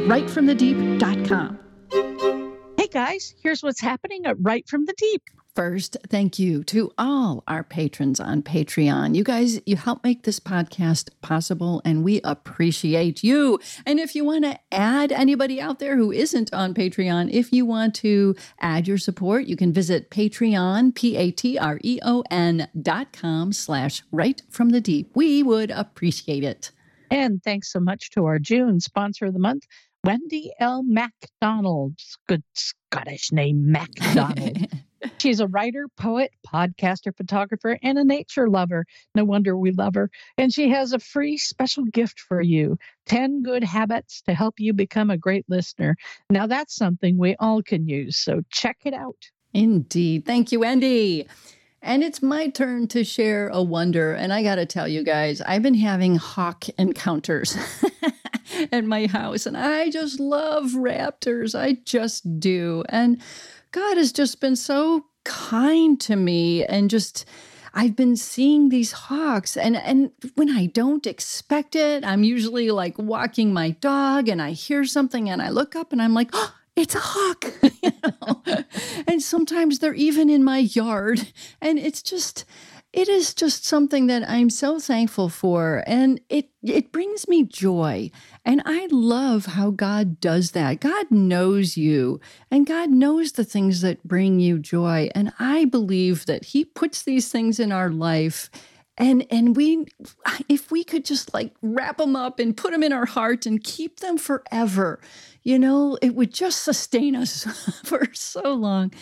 at writefromthedeep.com. Hey guys, here's what's happening at Write from the Deep. First, thank you to all our patrons on Patreon. You guys, you help make this podcast possible, and we appreciate you. And if you want to add anybody out there who isn't on Patreon, if you want to add your support, you can visit Patreon, P-A-T-R-E-O-N dot com slash write from the deep. We would appreciate it. And thanks so much to our June sponsor of the month, Wendy L. MacDonald. Good Scottish name, MacDonald. She's a writer, poet, podcaster, photographer, and a nature lover. No wonder we love her. And she has a free special gift for you 10 good habits to help you become a great listener. Now, that's something we all can use. So check it out. Indeed. Thank you, Andy. And it's my turn to share a wonder. And I got to tell you guys, I've been having hawk encounters at my house, and I just love raptors. I just do. And God has just been so kind to me and just. I've been seeing these hawks and and when I don't expect it, I'm usually like walking my dog and I hear something and I look up and I'm like, oh, it's a hawk. you know? and sometimes they're even in my yard. And it's just, it is just something that I'm so thankful for. And it, it brings me joy. And I love how God does that. God knows you and God knows the things that bring you joy. And I believe that He puts these things in our life and and we if we could just like wrap them up and put them in our heart and keep them forever you know, it would just sustain us for so long.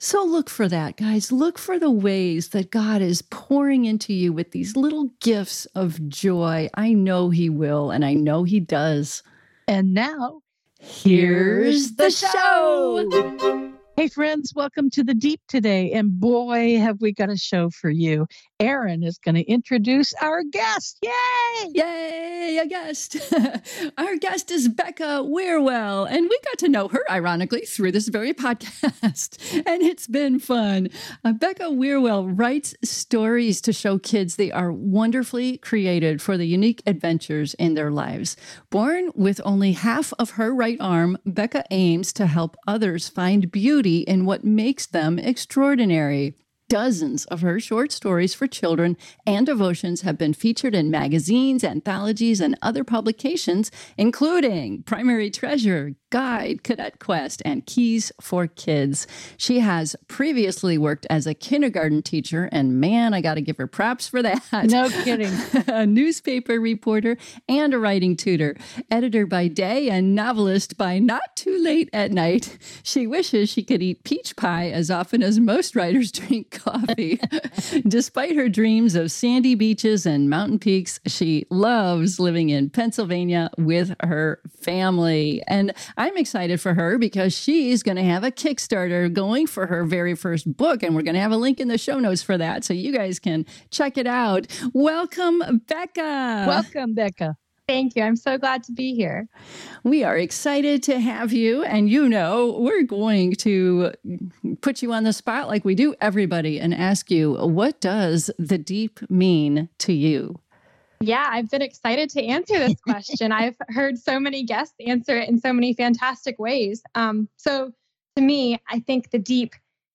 So look for that, guys. Look for the ways that God is pouring into you with these little gifts of joy. I know He will, and I know He does. And now, here's the show. Hey, friends, welcome to the Deep today. And boy, have we got a show for you. Erin is going to introduce our guest. Yay! Yay, a guest. our guest is Becca Wierwille. And we got to know her, ironically, through this very podcast. and it's been fun. Uh, Becca Wierwille writes stories to show kids they are wonderfully created for the unique adventures in their lives. Born with only half of her right arm, Becca aims to help others find beauty in what makes them extraordinary. Dozens of her short stories for children and devotions have been featured in magazines, anthologies, and other publications, including Primary Treasure, Guide, Cadet Quest, and Keys for Kids. She has previously worked as a kindergarten teacher, and man, I got to give her props for that. No kidding. a newspaper reporter and a writing tutor, editor by day and novelist by not too late at night. She wishes she could eat peach pie as often as most writers drink coffee. Despite her dreams of sandy beaches and mountain peaks, she loves living in Pennsylvania with her family. And I'm excited for her because she's going to have a Kickstarter going for her very first book. And we're going to have a link in the show notes for that. So you guys can check it out. Welcome, Becca. Welcome, Becca. Thank you. I'm so glad to be here. We are excited to have you. And you know, we're going to put you on the spot like we do everybody and ask you, what does the deep mean to you? Yeah, I've been excited to answer this question. I've heard so many guests answer it in so many fantastic ways. Um, so, to me, I think the deep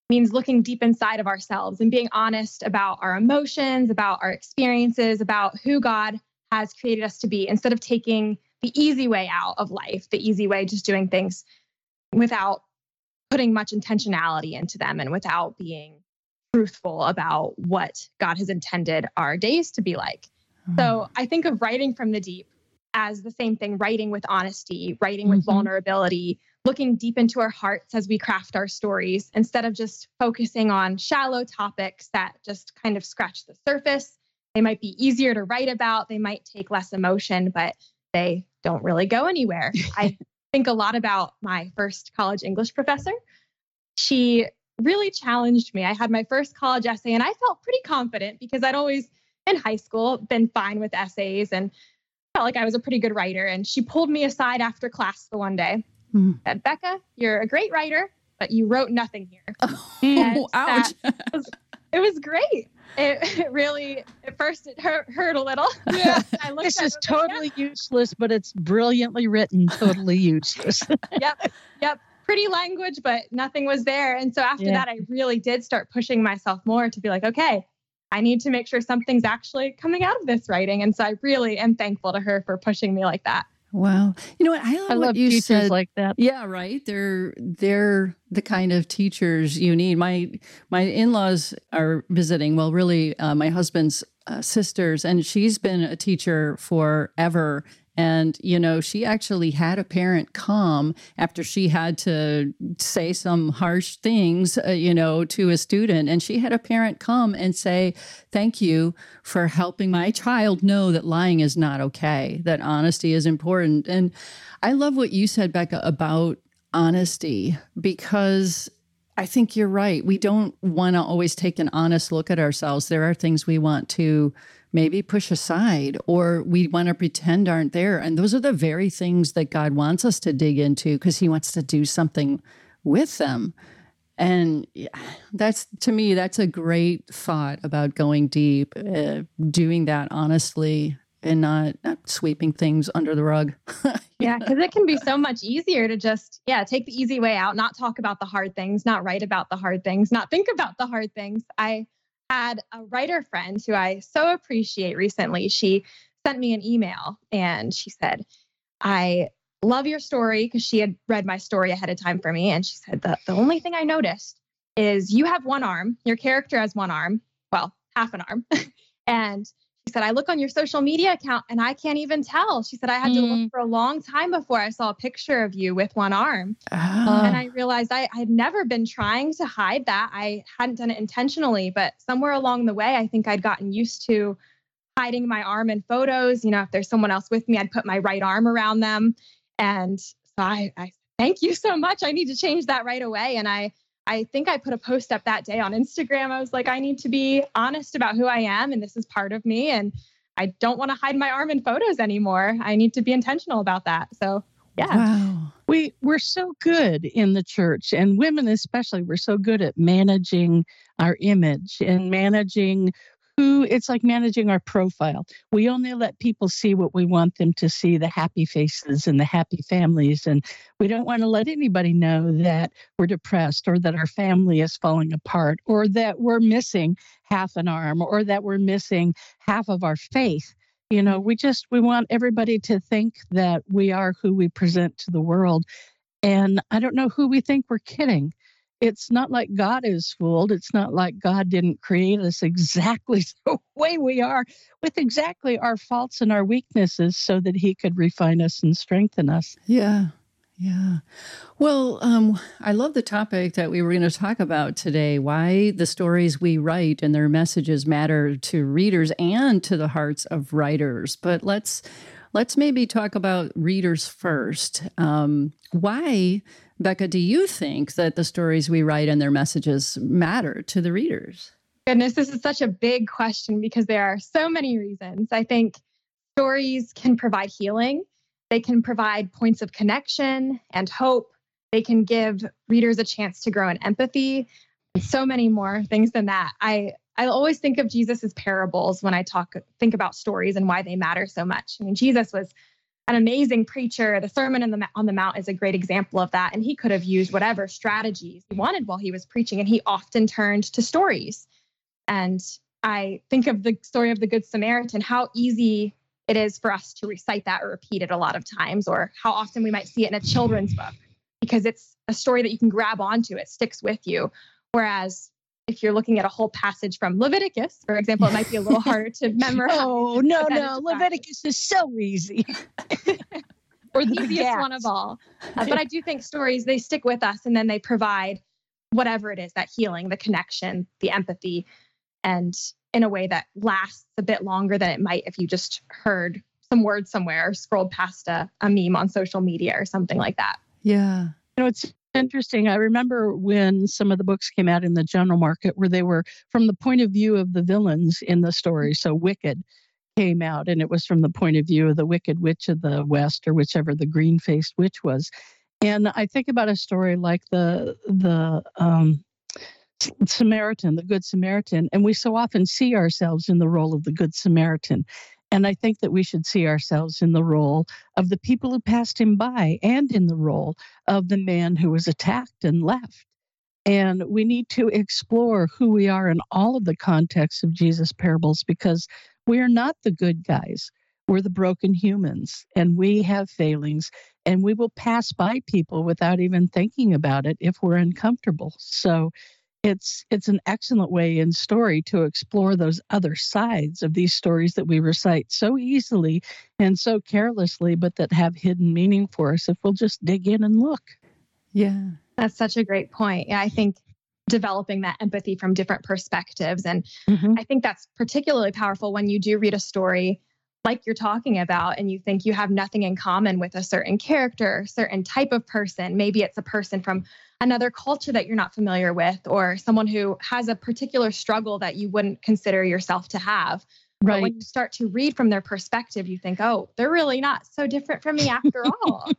means looking deep inside of ourselves and being honest about our emotions, about our experiences, about who God has created us to be, instead of taking the easy way out of life, the easy way, just doing things without putting much intentionality into them and without being truthful about what God has intended our days to be like. So mm-hmm. I think of writing from the deep as the same thing writing with honesty, writing with mm-hmm. vulnerability, looking deep into our hearts as we craft our stories instead of just focusing on shallow topics that just kind of scratch the surface. They might be easier to write about, they might take less emotion, but they don't really go anywhere. I think a lot about my first college English professor. She really challenged me. I had my first college essay and I felt pretty confident because I'd always in high school been fine with essays and felt like I was a pretty good writer. And she pulled me aside after class the one day. Mm. Said, Becca, you're a great writer, but you wrote nothing here. Oh, ouch. Was, it was great. It, it, really at first it hurt, hurt a little. Yeah, this is totally like, useless, but it's brilliantly written. Totally useless. yep, yep. Pretty language, but nothing was there. And so after yeah. that, I really did start pushing myself more to be like, okay, I need to make sure something's actually coming out of this writing. And so I really am thankful to her for pushing me like that. Wow. You know what? I love, I what you teachers said. like that. Yeah, right. They're they're the kind of teachers you need. My my in-laws are visiting. Well, really, uh, my husband's uh, sisters, and she's been a teacher forever. And, you know, she actually had a parent come after she had to say some harsh things, uh, you know, to a student. And she had a parent come and say, Thank you for helping my child know that lying is not okay, that honesty is important. And I love what you said, Becca, about honesty, because I think you're right. We don't want to always take an honest look at ourselves. There are things we want to maybe push aside or we want to pretend aren't there. And those are the very things that God wants us to dig into because He wants to do something with them. And that's to me, that's a great thought about going deep, uh, doing that honestly and not, not sweeping things under the rug. yeah, because it can be so much easier to just, yeah, take the easy way out, not talk about the hard things, not write about the hard things, not think about the hard things. I had a writer friend who I so appreciate recently. She sent me an email and she said, I love your story because she had read my story ahead of time for me. And she said, the, the only thing I noticed is you have one arm, your character has one arm, well, half an arm. and she said, I look on your social media account and I can't even tell. She said, I had mm. to look mm. for a long time before I saw a picture of you with one arm. Oh. And I realized I had never been trying to hide that. I hadn't done it intentionally, but somewhere along the way, I think I'd gotten used to hiding my arm in photos. You know, if there's someone else with me, I'd put my right arm around them. And so I, I thank you so much. I need to change that right away. And I, I think I put a post up that day on Instagram. I was like, I need to be honest about who I am, and this is part of me. And I don't want to hide my arm in photos anymore. I need to be intentional about that. So, yeah. Wow. We we're so good in the church, and women especially. We're so good at managing our image and managing who it's like managing our profile. We only let people see what we want them to see the happy faces and the happy families. And we don't want to let anybody know that we're depressed or that our family is falling apart or that we're missing half an arm or that we're missing half of our faith. You know, we just we want everybody to think that we are who we present to the world. And I don't know who we think we're kidding it's not like God is fooled. It's not like God didn't create us exactly the way we are with exactly our faults and our weaknesses so that he could refine us and strengthen us. Yeah. Yeah. Well, um, I love the topic that we were going to talk about today why the stories we write and their messages matter to readers and to the hearts of writers. But let's let's maybe talk about readers first. Um, why Becca, do you think that the stories we write and their messages matter to the readers? Goodness, this is such a big question because there are so many reasons. I think stories can provide healing, they can provide points of connection and hope, they can give readers a chance to grow in empathy, so many more things than that. I I always think of Jesus's parables when I talk think about stories and why they matter so much. I mean, Jesus was an amazing preacher. The Sermon on the, on the Mount is a great example of that. And he could have used whatever strategies he wanted while he was preaching. And he often turned to stories. And I think of the story of the Good Samaritan, how easy it is for us to recite that or repeat it a lot of times, or how often we might see it in a children's book because it's a story that you can grab onto, it sticks with you. Whereas if you're looking at a whole passage from Leviticus, for example, it might be a little harder to memorize. oh, no, no. Leviticus is so easy. or the easiest one of all. Uh, but I do think stories, they stick with us and then they provide whatever it is that healing, the connection, the empathy, and in a way that lasts a bit longer than it might if you just heard some words somewhere or scrolled past a, a meme on social media or something like that. Yeah. You know, it's interesting. I remember when some of the books came out in the general market where they were from the point of view of the villains in the story. So Wicked came out and it was from the point of view of the wicked witch of the west or whichever the green faced witch was and i think about a story like the the um, samaritan the good samaritan and we so often see ourselves in the role of the good samaritan and i think that we should see ourselves in the role of the people who passed him by and in the role of the man who was attacked and left and we need to explore who we are in all of the contexts of Jesus' parables because we are not the good guys. We're the broken humans and we have failings and we will pass by people without even thinking about it if we're uncomfortable. So it's it's an excellent way in story to explore those other sides of these stories that we recite so easily and so carelessly but that have hidden meaning for us if we'll just dig in and look. Yeah. That's such a great point. Yeah, I think developing that empathy from different perspectives. And mm-hmm. I think that's particularly powerful when you do read a story like you're talking about and you think you have nothing in common with a certain character, certain type of person. Maybe it's a person from another culture that you're not familiar with, or someone who has a particular struggle that you wouldn't consider yourself to have. Right. But when you start to read from their perspective, you think, oh, they're really not so different from me after all.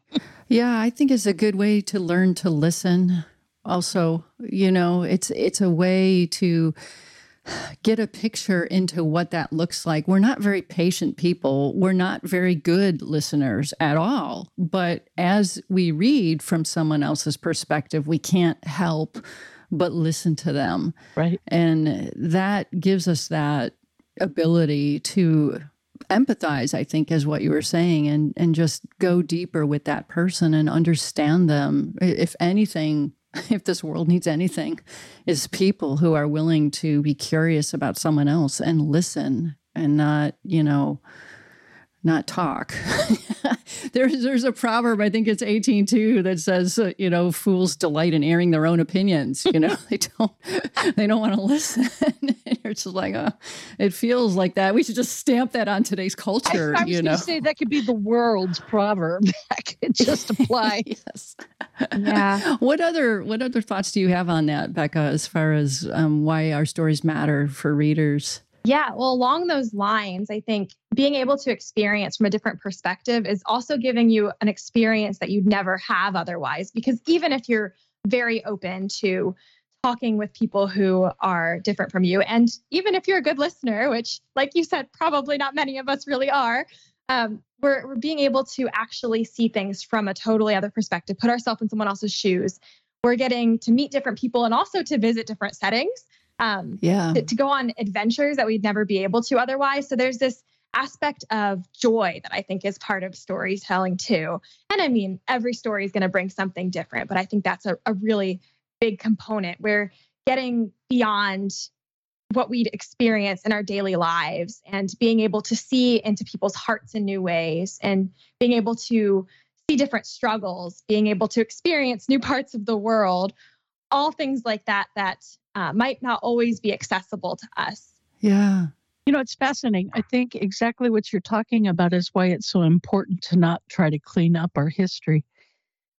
yeah, I think it's a good way to learn to listen also you know it's it's a way to get a picture into what that looks like. We're not very patient people. We're not very good listeners at all. But as we read from someone else's perspective we can't help but listen to them. Right. And that gives us that ability to empathize i think is what you were saying and and just go deeper with that person and understand them. If anything if this world needs anything, is people who are willing to be curious about someone else and listen and not, you know, not talk. there's there's a proverb I think it's 18 that says uh, you know fools delight in airing their own opinions. You know they don't they don't want to listen. it's just like uh, it feels like that. We should just stamp that on today's culture. I, I was you know, say that could be the world's proverb. that could just apply. yes. Yeah. What other what other thoughts do you have on that, Becca? As far as um, why our stories matter for readers? Yeah, well, along those lines, I think being able to experience from a different perspective is also giving you an experience that you'd never have otherwise. Because even if you're very open to talking with people who are different from you, and even if you're a good listener, which, like you said, probably not many of us really are, um, we're, we're being able to actually see things from a totally other perspective, put ourselves in someone else's shoes. We're getting to meet different people and also to visit different settings um, yeah. to, to go on adventures that we'd never be able to otherwise. So there's this aspect of joy that I think is part of storytelling too. And I mean, every story is going to bring something different, but I think that's a, a really big component. We're getting beyond what we'd experience in our daily lives and being able to see into people's hearts in new ways and being able to see different struggles, being able to experience new parts of the world, all things like that that uh, might not always be accessible to us. Yeah. You know, it's fascinating. I think exactly what you're talking about is why it's so important to not try to clean up our history.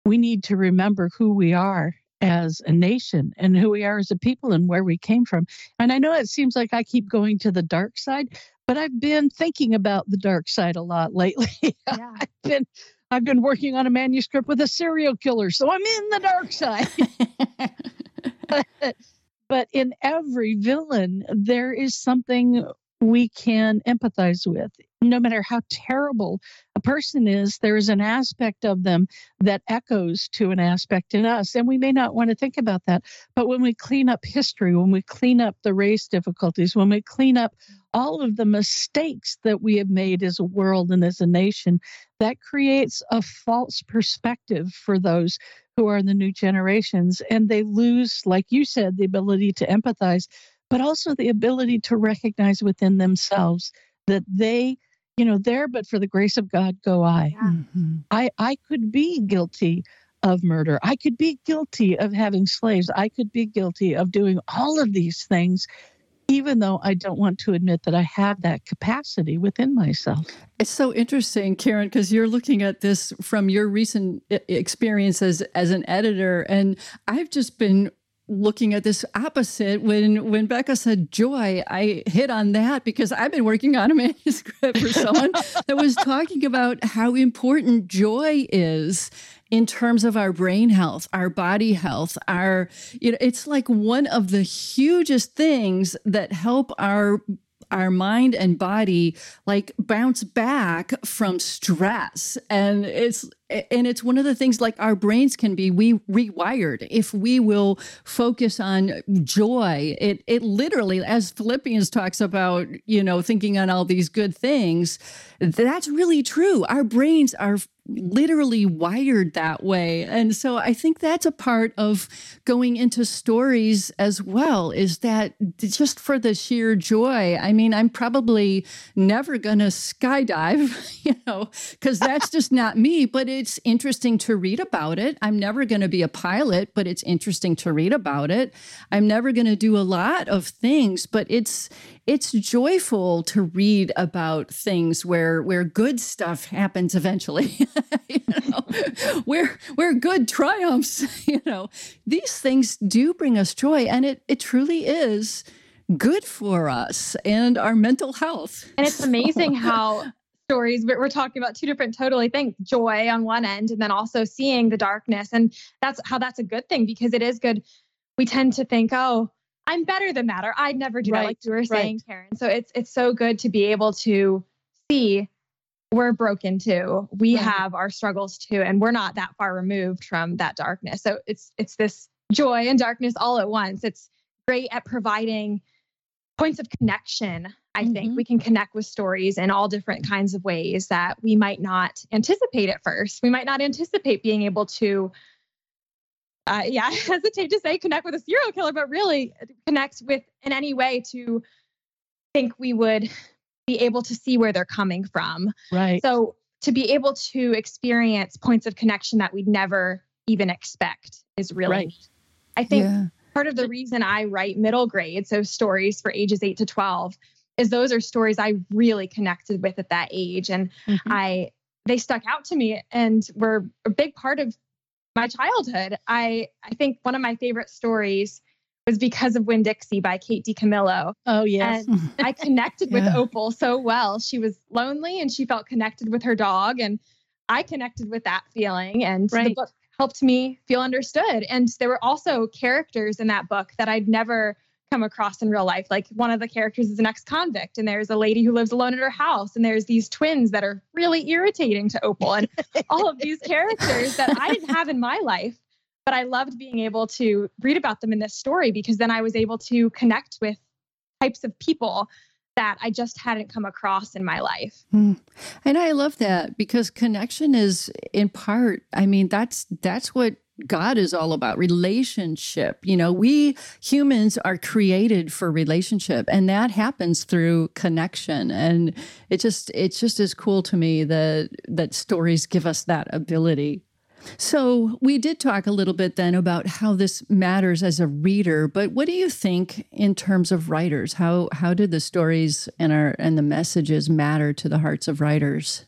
We need to remember who we are as a nation and who we are as a people and where we came from. And I know it seems like I keep going to the dark side, but I've been thinking about the dark side a lot lately. Yeah. I've been I've been working on a manuscript with a serial killer, so I'm in the dark side. but but in every villain, there is something we can empathize with. No matter how terrible a person is, there is an aspect of them that echoes to an aspect in us. And we may not want to think about that. But when we clean up history, when we clean up the race difficulties, when we clean up all of the mistakes that we have made as a world and as a nation, that creates a false perspective for those who are in the new generations. And they lose, like you said, the ability to empathize, but also the ability to recognize within themselves that they, you know, there, but for the grace of God go I. Yeah. Mm-hmm. I, I could be guilty of murder. I could be guilty of having slaves. I could be guilty of doing all of these things. even though I don't want to admit that I have that capacity within myself. It's so interesting, Karen, because you're looking at this from your recent experience as, as an editor. And I've just been looking at this opposite when when Becca said joy I hit on that because I've been working on a manuscript for someone that was talking about how important joy is in terms of our brain health, our body health, our, you know, it's like one of the hugest things that help our our mind and body like bounce back from stress. And it's and it's one of the things like our brains can be we rewired. If we will focus on joy it it literally as philippians talks about you know thinking on all these good things that's really true. Our brains are literally wired that way. And so i think that's a part of going into stories as well is that just for the sheer joy i mean i'm probably never going to skydive you know because that's just not me but it's interesting to read about it. I'm never going to be a pilot but it's interesting to read about it. I'm never going to do a lot of things but it's it's joyful to read about things where where good stuff happens eventually you know where where good triumphs you know. These things do bring us joy and it it truly is good for us and our mental health. And it's amazing how stories we're talking about two different totally things joy on one end and then also seeing the darkness. And that's how that's a good thing because it is good. We tend to think oh I'm better than that, or I'd never do right, that, like you were saying, right. Karen. So it's it's so good to be able to see we're broken too. We right. have our struggles too, and we're not that far removed from that darkness. So it's it's this joy and darkness all at once. It's great at providing points of connection. I mm-hmm. think we can connect with stories in all different kinds of ways that we might not anticipate at first. We might not anticipate being able to uh, yeah, I hesitate to say connect with a serial killer, but really connect with in any way to think we would be able to see where they're coming from. Right. So to be able to experience points of connection that we'd never even expect is really, right. I think yeah. part of the reason I write middle grade, so stories for ages eight to 12, is those are stories I really connected with at that age. And mm-hmm. I, they stuck out to me and were a big part of my childhood. I I think one of my favorite stories was because of Winn-Dixie by Kate DiCamillo. Oh yes. And I connected yeah. with Opal so well. She was lonely and she felt connected with her dog and I connected with that feeling and right. the book helped me feel understood. And there were also characters in that book that I'd never come across in real life. Like one of the characters is an ex convict, and there's a lady who lives alone at her house, and there's these twins that are really irritating to Opal, and all of these characters that I didn't have in my life. But I loved being able to read about them in this story because then I was able to connect with types of people that I just hadn't come across in my life. Mm. And I love that because connection is in part, I mean, that's that's what God is all about relationship. You know, we humans are created for relationship and that happens through connection. And it just it's just as cool to me that that stories give us that ability. So, we did talk a little bit then about how this matters as a reader, but what do you think in terms of writers? How how did the stories and our and the messages matter to the hearts of writers?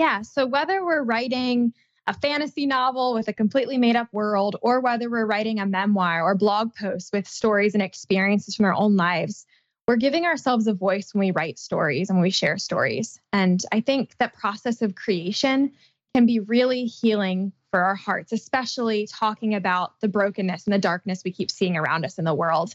Yeah, so whether we're writing a fantasy novel with a completely made up world, or whether we're writing a memoir or blog post with stories and experiences from our own lives, we're giving ourselves a voice when we write stories and when we share stories. And I think that process of creation can be really healing for our hearts, especially talking about the brokenness and the darkness we keep seeing around us in the world.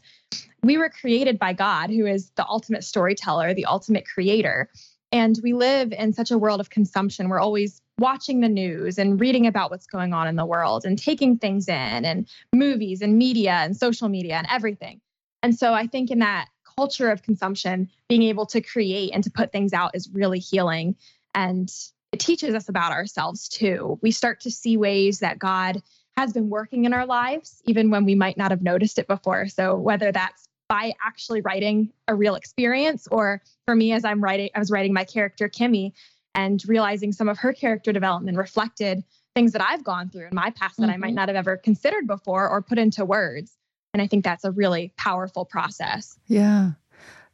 We were created by God, who is the ultimate storyteller, the ultimate creator. And we live in such a world of consumption. We're always watching the news and reading about what's going on in the world and taking things in and movies and media and social media and everything. And so I think in that culture of consumption, being able to create and to put things out is really healing. And it teaches us about ourselves too. We start to see ways that God has been working in our lives, even when we might not have noticed it before. So whether that's by actually writing a real experience, or for me, as I'm writing, I was writing my character Kimmy, and realizing some of her character development reflected things that I've gone through in my past that mm-hmm. I might mm-hmm. not have ever considered before or put into words. And I think that's a really powerful process. Yeah.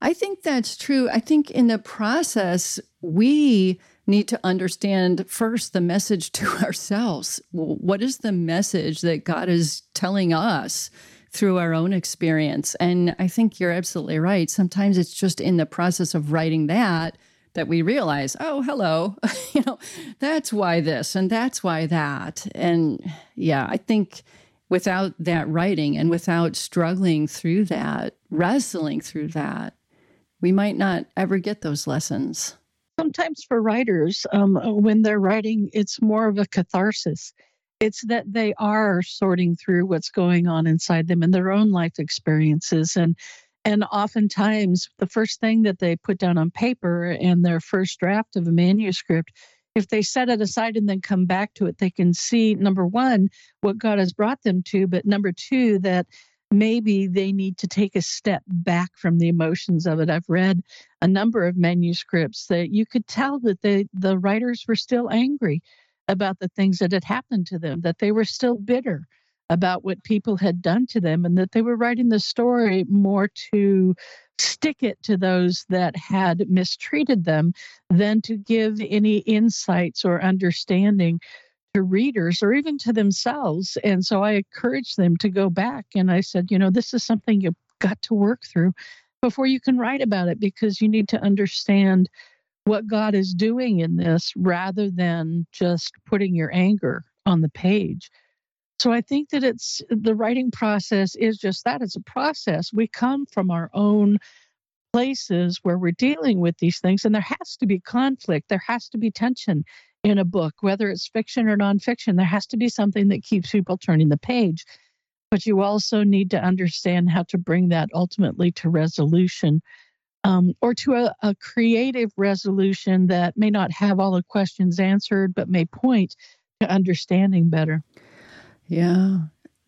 I think that's true. I think in the process, we need to understand first the message to ourselves. What is the message that God is telling us through our own experience? And I think you're absolutely right. Sometimes it's just in the process of writing that that we realize, oh, hello, you know, that's why this and that's why that. And yeah, I think without that writing and without struggling through that, wrestling through that, we might not ever get those lessons. Sometimes for writers, um, when they're writing, it's more of a catharsis. It's that they are sorting through what's going on inside them and their own life experiences. And and oftentimes the first thing that they put down on paper in their first draft of a manuscript if they set it aside and then come back to it, they can see number one, what God has brought them to, but number two, that maybe they need to take a step back from the emotions of it. I've read a number of manuscripts that you could tell that the, the writers were still angry about the things that had happened to them, that they were still bitter about what people had done to them, and that they were writing the story more to stick it to those that had mistreated them than to give any insights or understanding to readers or even to themselves. And so I encouraged them to go back and I said, you know, this is something you've got to work through before you can write about it because you need to understand what God is doing in this rather than just putting your anger on the page. So I think that it's the writing process is just that it's a process. We come from our own places where we're dealing with these things, and there has to be conflict, there has to be tension in a book, whether it's fiction or nonfiction. There has to be something that keeps people turning the page. But you also need to understand how to bring that ultimately to resolution um, or to a, a creative resolution that may not have all the questions answered, but may point to understanding better. Yeah.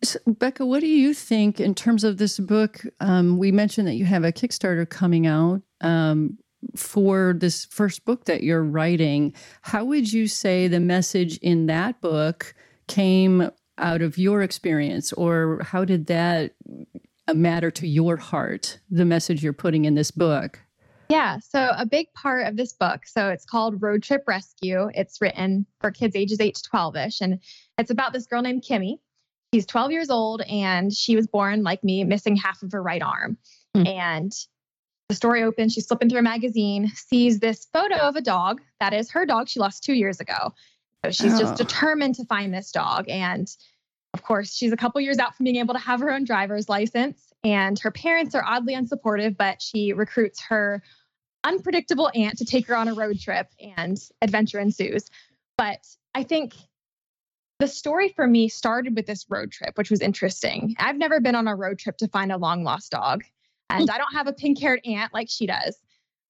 So, Becca, what do you think in terms of this book? Um, we mentioned that you have a Kickstarter coming out. Um, for this first book that you're writing, how would you say the message in that book came out of your experience, or how did that matter to your heart, the message you're putting in this book? Yeah, so a big part of this book, so it's called Road Trip Rescue. It's written for kids ages 8 to 12 ish, and it's about this girl named Kimmy. She's 12 years old, and she was born like me, missing half of her right arm. Mm. And the story opens, she's flipping through a magazine, sees this photo of a dog that is her dog she lost two years ago. So she's oh. just determined to find this dog. And of course, she's a couple years out from being able to have her own driver's license. And her parents are oddly unsupportive, but she recruits her unpredictable aunt to take her on a road trip and adventure ensues. But I think the story for me started with this road trip, which was interesting. I've never been on a road trip to find a long lost dog. And I don't have a pink haired aunt like she does.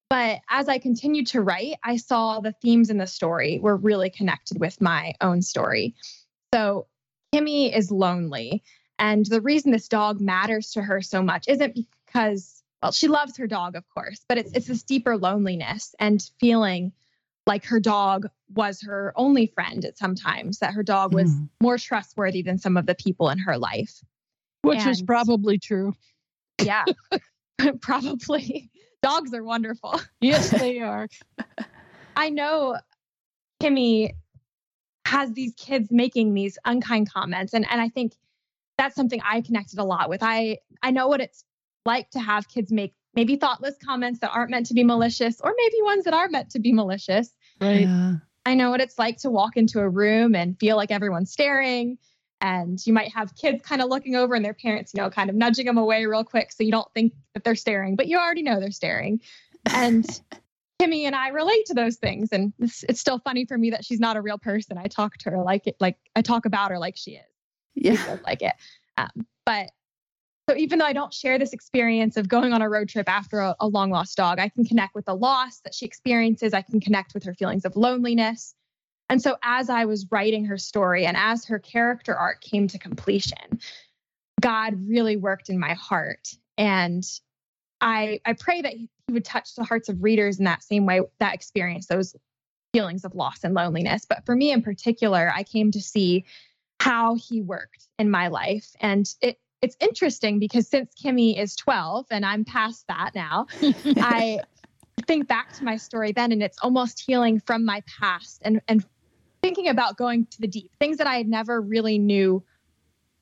But as I continued to write, I saw the themes in the story were really connected with my own story. So Kimmy is lonely. And the reason this dog matters to her so much isn't because, well, she loves her dog, of course, but it's, it's this deeper loneliness and feeling like her dog was her only friend at sometimes, that her dog was mm. more trustworthy than some of the people in her life. Which and, is probably true. Yeah. Probably. Dogs are wonderful. Yes, they are. I know Kimmy has these kids making these unkind comments and and I think that's something I connected a lot with. I I know what it's like to have kids make maybe thoughtless comments that aren't meant to be malicious or maybe ones that are meant to be malicious. Right. Yeah. I know what it's like to walk into a room and feel like everyone's staring and you might have kids kind of looking over and their parents you know kind of nudging them away real quick so you don't think that they're staring but you already know they're staring and kimmy and i relate to those things and it's, it's, still funny for me that she's not a real person i talk to her like it like i talk about her like she is yeah like it um, but so even though i don't share this experience of going on a road trip after a, a long lost dog i can connect with the loss that she experiences i can connect with her feelings of loneliness and so, as I was writing her story and as her character arc came to completion, God really worked in my heart. And I, I pray that He would touch the hearts of readers in that same way that experience those feelings of loss and loneliness. But for me in particular, I came to see how He worked in my life. And it, it's interesting because since Kimmy is 12 and I'm past that now, I think back to my story then and it's almost healing from my past and, and thinking about going to the deep, things that I had never really knew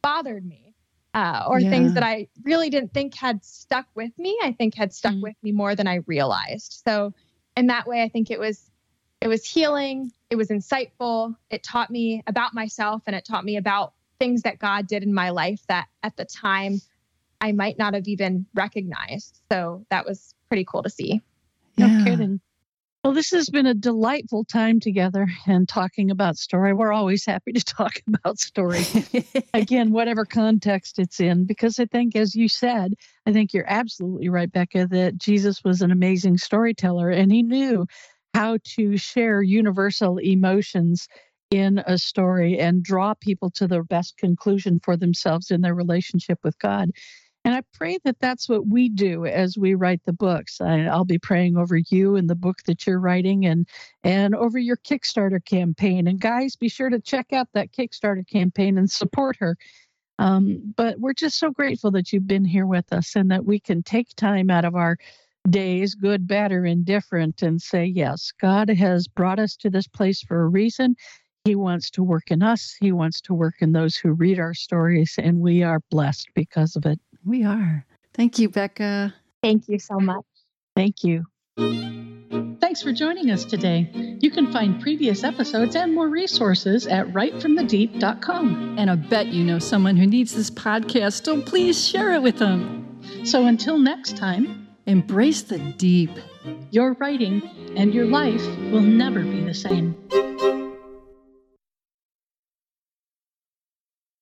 bothered me. Uh, or Yeah. things that I really didn't think had stuck with me, I think had stuck Mm. with me more than I realized. So, in that way, I think it was it was healing it was insightful it taught me about myself and it taught me about things that god did in my life that at the time i might not have even recognized so that was pretty cool to see No Yeah. kidding. Well, this has been a delightful time together and talking about story. We're always happy to talk about story. Again, whatever context it's in, because I think, as you said, I think you're absolutely right, Becca, that Jesus was an amazing storyteller and he knew how to share universal emotions in a story and draw people to the best conclusion for themselves in their relationship with God. And I pray that that's what we do as we write the books. I, I'll be praying over you and the book that you're writing and and over your Kickstarter campaign. And guys, be sure to check out that Kickstarter campaign and support her. Um, but we're just so grateful that you've been here with us and that we can take time out of our days, good, bad, or indifferent, and say, yes, God has brought us to this place for a reason. He wants to work in us. He wants to work in those who read our stories, and we are blessed because of it. we are. Thank you, Becca. thank you so much Thank you. Thanks for joining us today. You can find previous episodes and more resources at writefromthedeep.com. And I bet you know someone who needs this podcast, so please share it with them. So until next time, Embrace the deep. your writing and your life will never be the same.